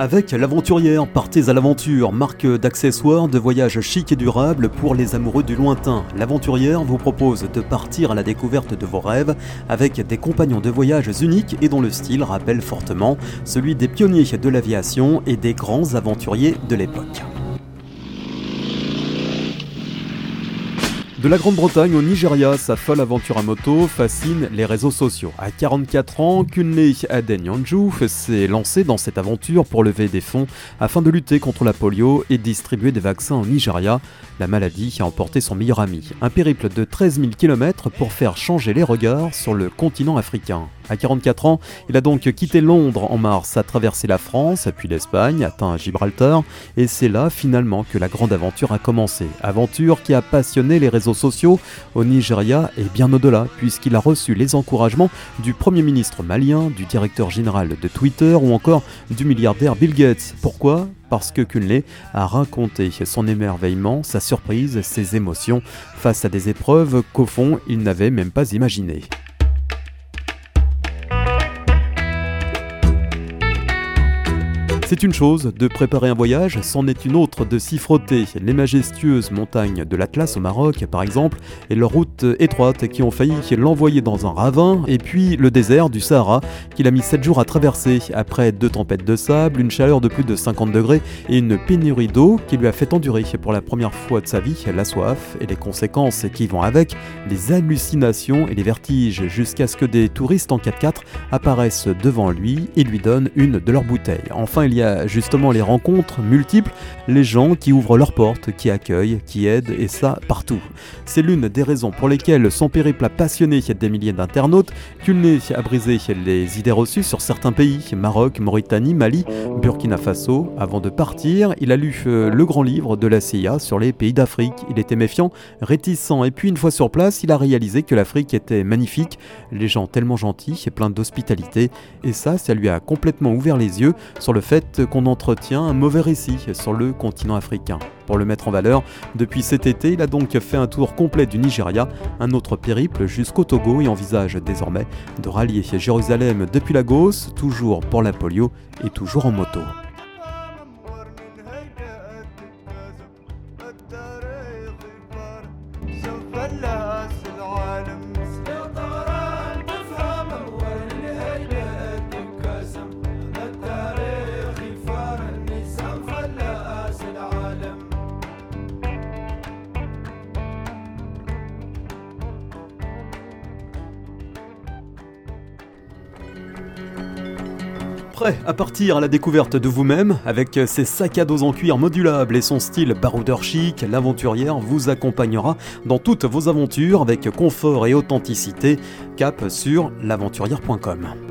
Avec l'aventurière, partez à l'aventure, marque d'accessoires de voyage chic et durable pour les amoureux du lointain. L'aventurière vous propose de partir à la découverte de vos rêves avec des compagnons de voyage uniques et dont le style rappelle fortement celui des pionniers de l'aviation et des grands aventuriers de l'époque. De la Grande-Bretagne au Nigeria, sa folle aventure à moto fascine les réseaux sociaux. À 44 ans, Kunle Adenyanju s'est lancé dans cette aventure pour lever des fonds afin de lutter contre la polio et distribuer des vaccins au Nigeria. La maladie a emporté son meilleur ami. Un périple de 13 000 km pour faire changer les regards sur le continent africain. À 44 ans, il a donc quitté Londres en mars, a traversé la France, puis l'Espagne, atteint Gibraltar, et c'est là finalement que la grande aventure a commencé. Aventure qui a passionné les réseaux sociaux au Nigeria et bien au-delà, puisqu'il a reçu les encouragements du Premier ministre malien, du directeur général de Twitter ou encore du milliardaire Bill Gates. Pourquoi? Parce que Kunle a raconté son émerveillement, sa surprise, ses émotions face à des épreuves qu'au fond il n'avait même pas imaginées. C'est une chose de préparer un voyage, c'en est une autre de s'y frotter. Les majestueuses montagnes de l'Atlas au Maroc, par exemple, et leurs routes étroites qui ont failli l'envoyer dans un ravin, et puis le désert du Sahara qu'il a mis 7 jours à traverser, après deux tempêtes de sable, une chaleur de plus de 50 degrés et une pénurie d'eau qui lui a fait endurer pour la première fois de sa vie la soif et les conséquences qui vont avec, les hallucinations et les vertiges, jusqu'à ce que des touristes en 4x4 apparaissent devant lui et lui donnent une de leurs bouteilles. Enfin, a justement les rencontres multiples, les gens qui ouvrent leurs portes, qui accueillent, qui aident, et ça partout. C'est l'une des raisons pour lesquelles son périple a passionné des milliers d'internautes, Kulné a brisé les idées reçues sur certains pays, Maroc, Mauritanie, Mali, Burkina Faso. Avant de partir, il a lu euh, le grand livre de la CIA sur les pays d'Afrique. Il était méfiant, réticent, et puis une fois sur place, il a réalisé que l'Afrique était magnifique, les gens tellement gentils et pleins d'hospitalité, et ça, ça lui a complètement ouvert les yeux sur le fait qu'on entretient un mauvais récit sur le continent africain. Pour le mettre en valeur, depuis cet été, il a donc fait un tour complet du Nigeria, un autre périple jusqu'au Togo et envisage désormais de rallier Jérusalem depuis Lagos, toujours pour la polio et toujours en moto. Prêt à partir à la découverte de vous-même, avec ses sacs à dos en cuir modulables et son style baroudeur chic, l'aventurière vous accompagnera dans toutes vos aventures avec confort et authenticité. Cap sur l'aventurière.com.